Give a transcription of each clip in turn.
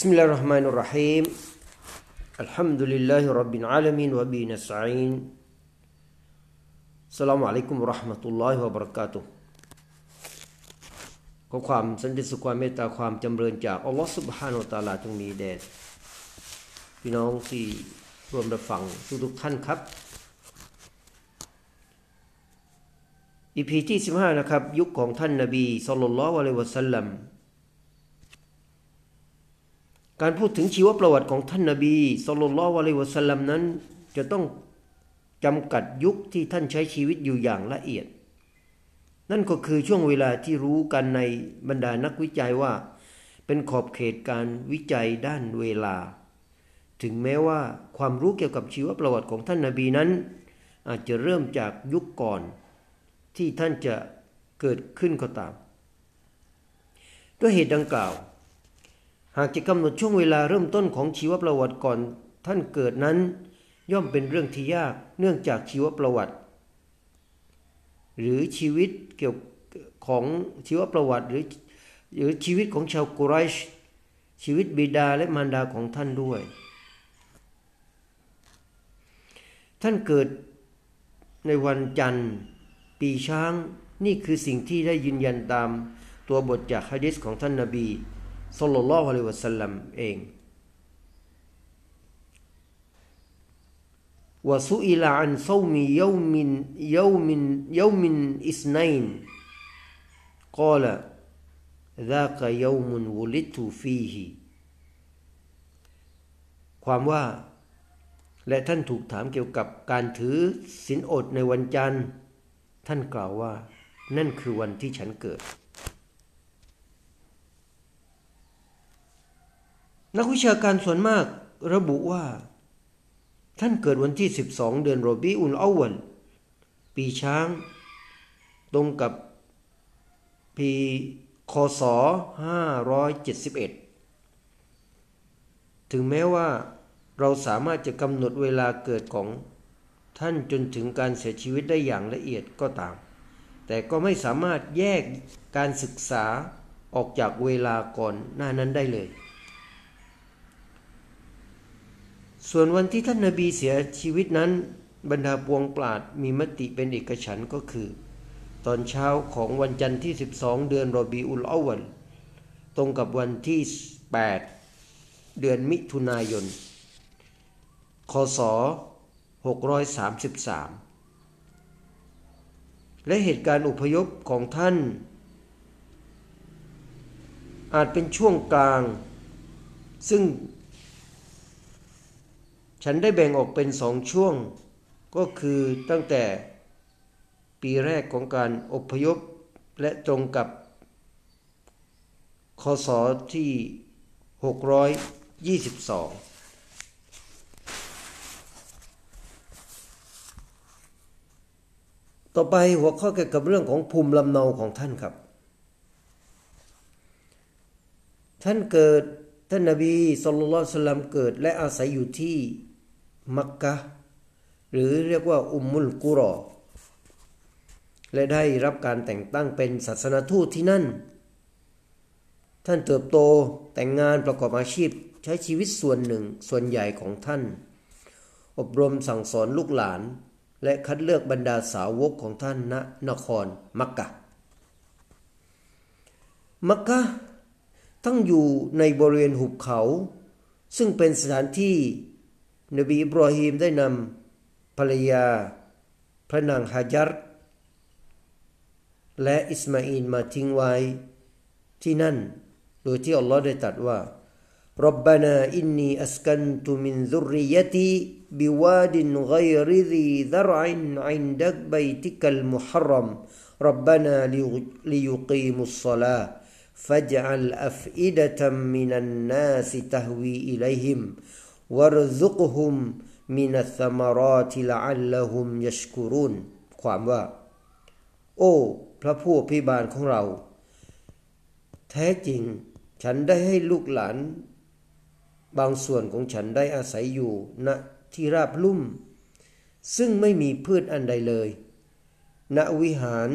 بسم الله الرحمن الرحيم الحمد لله رب العالمين وبه نستعين السلام عليكم ورحمة الله وبركاته ขอความสันติสุขความเมตตาความจำเริญจากอัลลอฮฺสุบฮานาอัลตะอาลาจงมีแด่พี่น้องที่ร่วมรับฟังทุกๆท่านครับ อีพีที่ 15 นะครับ ยุคของท่านนบีสุลต่านละอะลัยวะสัลลัม การพูดถึงชีวประวัติของท่านนบีสุลต่านละอะลัยวะสลลัมนั้น จะต้องจำกัดยุคที่ท่านใช้ชีวิตอยู่อย่างละเอียด นั่นก็คือช่วงเวลาที่รู้กันในบรรดานักวิจัยว่า เป็นขอบเขตการวิจัยด้านเวลา ถึงแม้ว่าความรู้เกี่ยวกับชีวประวัติของท่านนาบีนั้น อาจจะเริ่มจากยุคก่อน ที่ท่านจะเกิดขึ้นก็ตาม ด้วยเหตุดังกล่าว หากจะกำหนดช่วงเวลาเริ่มต้นของชีวประวัติก่อนท่านเกิดนั้น ย่อมเป็นเรื่องที่ยากเนื่องจากชีวประวัติ หรือชีวิตเกี่ยวของชีวประวัติหรือหรือชีวิตของชาวกุไรชชีวิตบิดาและมารดาของท่านด้วย ท่านเกิดในวันจันทร์ ปีช้างนี่คือสิ่งที่ได้ยืนยันตามตัวบทจากฮะดิษของท่านนาบี สุลต่านละฮ์อะลัยวะสัลลัมเองว่าสุอิลาอันซามียามินยามินยามินอิสนัยน قال ذاك يوم ولدت فيه ความว่า และท่านถูกถามเกี่ยวกับการถือศีลอดในวันจันทร์ ท่านกล่าวว่า นั่นคือวันที่ฉันเกิด นักวิชาการส่วนมากระบุว่า ท่านเกิดวันที่ 12 เดือนโรบีอุลอาวันปีช้าง ตรงกับปีคศ571 ถึงแม้ว่าเราสามารถจะกำหนดเวลาเกิดของท่านจนถึงการเสียชีวิตได้อย่างละเอียดก็ตาม แต่ก็ไม่สามารถแยกการศึกษาออกจากเวลาก่อนหน้านั้นได้เลย ส่วนวันที่ท่านนาบีเสียชีวิตนั้น บรรดาปวงปราดมีมติเป็นเอกฉันก็คือ ตอนเช้าของวันจันทร์ที่ 12 เดือนรอบีอุลอาวันตรงกับวันที่ 8 เดือนมิถุนายนคศ633 และเหตุการณ์อุพยพของท่าน อาจเป็นช่วงกลาง ซึ่ง ฉันได้แบ่งออกเป็นสองช่วง ก็คือตั้งแต่ปีแรกของการอพยพและตรงกับคศที่ 622ต่อไปหัวข้อเกี่ยวกับเรื่องของภูมิลำเนาของท่านครับ ท่านเกิดท่านนบีสุลต่านสลัมเกิดและอาศัยอยู่ที่ มักกะหรือเรียกว่าอุมมุลกุรอและได้รับการแต่งตั้งเป็นศาสนทูตที่นั่น ท่านเติบโตแต่งงานประกอบอาชีพใช้ชีวิตส่วนหนึ่งส่วนใหญ่ของท่าน อบรมสั่งสอนลูกหลาน และคัดเลือกบรรดาสาวกของท่านณนครมักกะ มักกะตั้งอยู่ในบริเวณหุบเขา ซึ่งเป็นสถานที่ นบีอิบรอฮีมได้นำภรรยา พระนางฮาจัรและอิสมาอิลมาทิ้งไว้ที่นั่น โดยที่อัลลอฮ์ได้ตรัสว่า ربنا إني أسكنت من ذريتي بواد غير ذي ذرع عند بيتك المحرم ربنا ليقيموا الصلاة فاجعل أفئدة من الناس تهوي إليهم وارزقهم من الثمرات لعلهم يشكرون ความว่า โอ้ พระผู้พิบาลของเรา แท้จริง ฉันได้ให้ลูกหลาน บางส่วนของฉันได้อาศัยอยู่ณที่ราบลุ่ม ซึ่งไม่มีพืชอันใดเลย ณวิหาร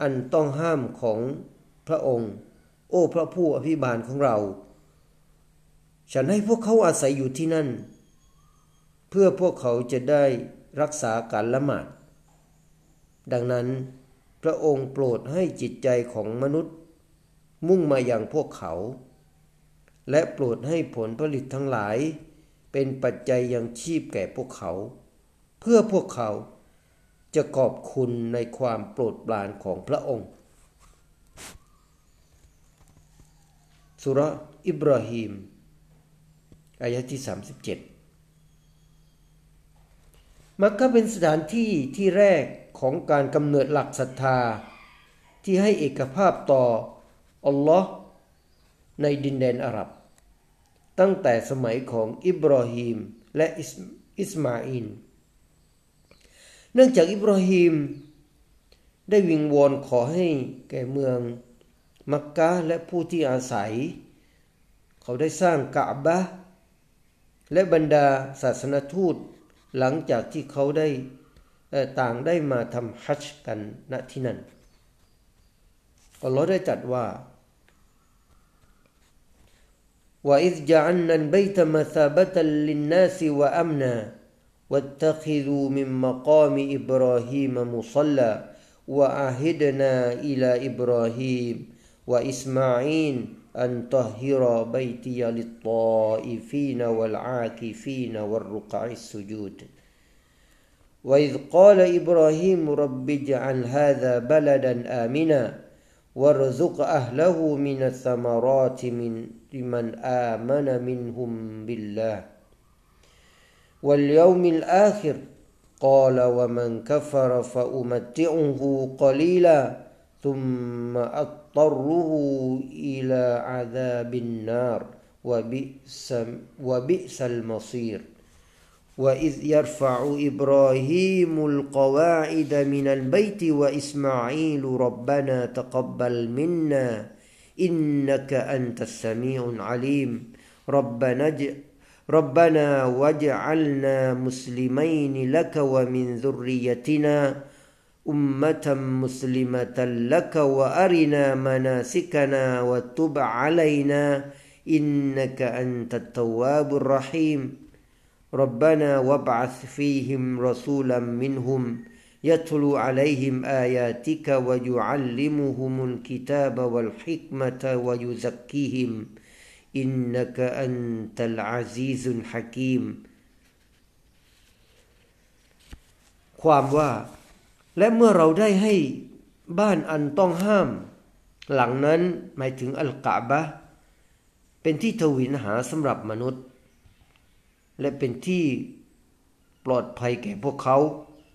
อันต้องห้ามของพระองค์ โอ้ พระผู้อภิบาลของเรา ฉันให้พวกเขาอาศัยอยู่ที่นั่น เพื่อพวกเขาจะได้รักษาการละหมาด ดังนั้น พระองค์โปรดให้จิตใจของมนุษย์ มุ่งมาอย่างพวกเขา และโปรดให้ผลผลิตทั้งหลาย เป็นปัจจัยยังชีพแก่พวกเขา เพื่อพวกเขาจะขอบคุณในความโปรดปรานของพระองค์สุรอิบราฮิม อายะที่ 37 มักกะเป็นสถานที่ที่แรกของการกำเนิดหลักศรัทธา ที่ให้เอกภาพต่ออัลลอฮ์ในดินแดนอาหรับ ตั้งแต่สมัยของอิบราฮิมและอิสมาอิน เนื่องจากอิบราฮิมได้วิงวอนขอให้แก่เมืองมักกะและผู้ที่อาศัย เขาได้สร้างกะบะ และบรรดาศาสนทูตหลังจากที่เขาได้ต่างได้มาทำฮัจจ์กันณที่นั่นอัลลอฮ์ได้จัดว่า وإذ جعلنا البيت مثابة للناس وأمنا واتخذوا من مقام إبراهيم مصلى وعهدنا إلى إبراهيم وإسماعيل أن طهر بيتي للطائفين والعاكفين والركع السجود. وإذ قال إبراهيم رب اجعل هذا بلدا آمنا وارزق أهله من الثمرات من لمن آمن منهم بالله. واليوم الآخر قال ومن كفر فأمتعه قليلا ثم أضطره إلى عذاب النار وبئس, وبئس المصير. وإذ يرفع إبراهيم القواعد من البيت وإسماعيل ربنا تقبل منا إنك أنت السميع العليم. ربنا ربنا واجعلنا مسلمين لك ومن ذريتنا أمة مسلمة لك وأرنا مناسكنا وتب علينا إنك أنت التواب الرحيم ربنا وابعث فيهم رسولا منهم يتلو عليهم آياتك ويعلمهم الكتاب والحكمة ويزكيهم إنك أنت العزيز الحكيم ความว่า และเมื่อเราได้ให้บ้านอันต้องห้าม หลังนั้นหมายถึงอัลกะบะเป็นที่ทวินหาสำหรับมนุษย์ และเป็นที่ปลอดภัยแก่พวกเขา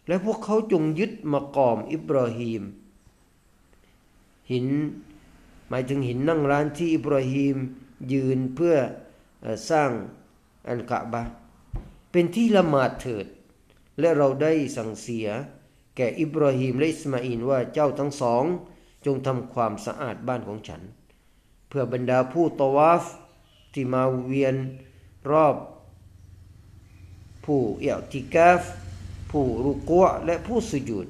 และพวกเขาจงยึดมากอมอิบราฮิมหิน หมายถึงหินนั่งร้านที่อิบราฮิมยืนเพื่อสร้างอันกะบะเป็นที่ละหมาดเถิด และเราได้สั่งเสีย แก่อิบราฮิมและอิสมาอินว่าเจ้าทั้งสอง จงทำความสะอาดบ้านของฉัน เพื่อบรรดาผู้ตวาฟที่มาเวียนรอบ ผู้เอติกาฟ ผู้รุกวะและผู้สุญูด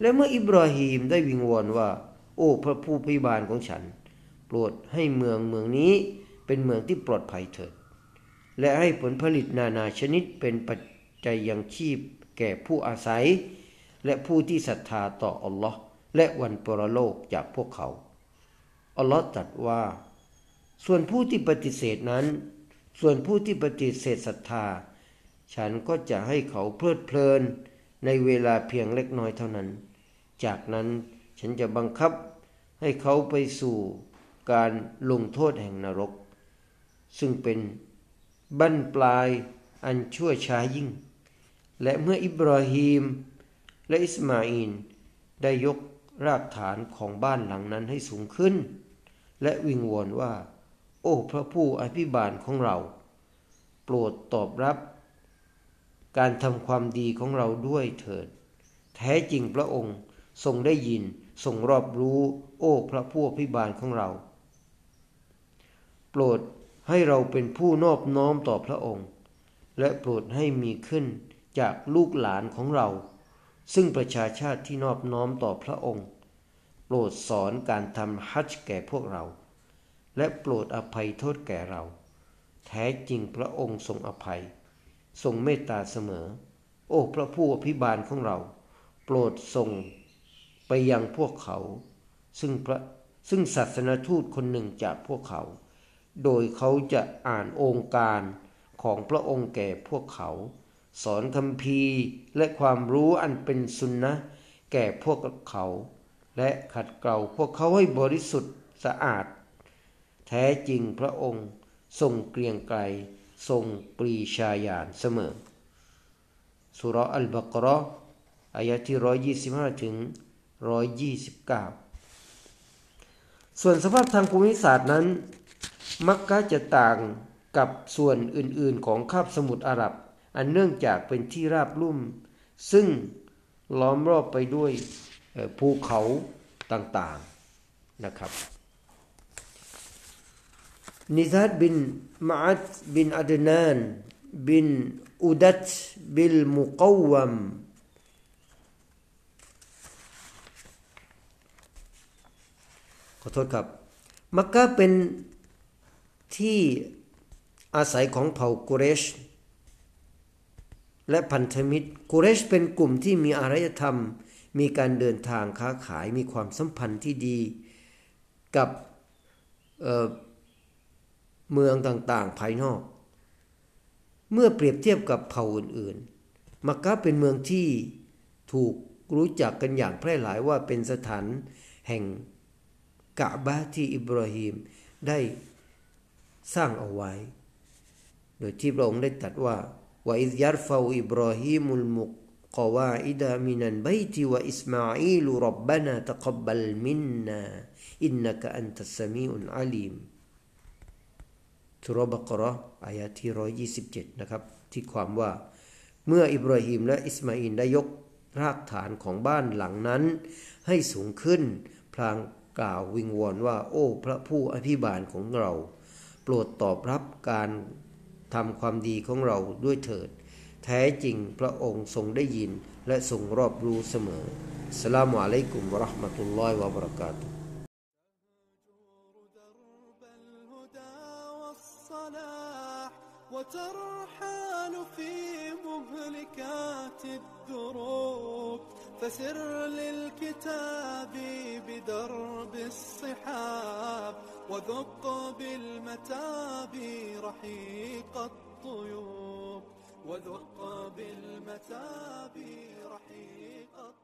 และเมื่ออิบราฮิมได้วิงวอนว่า โอ้พระผู้พิบาลของฉัน โปรดให้เมืองเมืองนี้เป็นเมืองที่ปลอดภัยเถิด และให้ผลผลิตนานาชนิดเป็นปัจจัยยังชีพแก่ผู้อาศัย และผู้ที่ศรัทธาต่ออัลลอฮ์และวันปรโลกจากพวกเขา อัลลอฮ์ตรัสว่า ส่วนผู้ที่ปฏิเสธนั้น ส่วนผู้ที่ปฏิเสธศรัทธา ฉันก็จะให้เขาเพลิดเพลินในเวลาเพียงเล็กน้อยเท่านั้น จากนั้นฉันจะบังคับให้เขาไปสู่การลงโทษแห่งนรก ซึ่งเป็นบั้นปลายอันชั่วช้ายิ่ง และเมื่ออิบราฮิม และอิสมาอินได้ยกรากฐานของบ้านหลังนั้นให้สูงขึ้น และวิงวอนว่า โอ้พระผู้อภิบาลของเรา โปรดตอบรับ การทำความดีของเราด้วยเถิด แท้จริงพระองค์ทรงได้ยินทรงรอบรู้ โอ้พระผู้อภิบาลของเรา โปรดให้เราเป็นผู้นอบน้อมต่อพระองค์ และโปรดให้มีขึ้นจากลูกหลานของเรา ซึ่งประชาชาติที่นอบน้อมต่อพระองค์ โปรดสอนการทำฮัจญ์แก่พวกเรา และโปรดอภัยโทษแก่เรา แท้จริงพระองค์ทรงอภัย ทรงเมตตาเสมอ โอ้พระผู้อภิบาลของเรา โปรดทรงไปยังพวกเขา ซึ่งพระซึ่งศาสนทูตคนหนึ่งจากพวกเขา โดยเขาจะอ่านองค์การของพระองค์แก่พวกเขา สอนคำพีและความรู้อันเป็นสุนนะแก่พวกเขา และขัดเกลาพวกเขาให้บริสุทธิ์สะอาด แท้จริงพระองค์ทรงเกรียงไกรทรงปรีชาญาณเสมอสุรอัลบากรออายะที่ร้อยยี่สิบห้าถึงร้อยยี่สิบเก้าส่วนสภาพทางภูมิศาสตร์นั้น มักกะจะต่างกับส่วนอื่นๆของคาบสมุทรอาหรับ อันเนื่องจากเป็นที่ราบลุ่ม ซึ่งล้อมรอบไปด้วยภูเขาต่างๆนะครับนิซัดบินมาอัดบินอัดนานบินอุดัตบิลมุกวัมขอโทษครับ มักกะเป็นที่อาศัยของเผ่ากุเรช และพันธมิตรกุเรชเป็นกลุ่มที่มีอารยธรรม มีการเดินทางค้าขายมีความสัมพันธ์ที่ดีกับเเมืองต่างๆ ภายนอก เมื่อเปรียบเทียบกับเผ่าอื่นๆ มักกะเป็นเมืองที่ถูกรู้จักกันอย่างแพร่หลายว่าเป็นสถานแห่งกะบะที่อิบราฮิมได้สร้างเอาไว้ โดยที่พระองค์ได้ตรัสว่า ว่าอิยารฟาอิบราฮิมุลมุกกวาอิดามินันบัยติวะอิสมาอีลรับบานาตะกับบัลมินนาอินนักอันตัสมีอุรบกรอายะที่ร้อยยี่สิบเจ็ดนะครับที่ความว่า เมื่ออิบราฮิมและอิสมาอินได้ยกรากฐานของบ้านหลังนั้น ให้สูงขึ้น พลางกล่าววิงวอนว่า โอ้ พระผู้อภิบาลของเรา โปรดตอบรับการ ทำความดีของเราด้วยเถิด แท้จริงพระองค์ทรงได้ยินและทรงรอบรู้เสมอสลามุอะลัยกุมวะราะห์มะตุลลอฮิวะบะเราะกาตุ وترحال في مهلكات الدروب فسر للكتاب بدرب الصحاب وذق بالمتاب رحيق الطيوب وذق بالمتاب رحيق الطيوب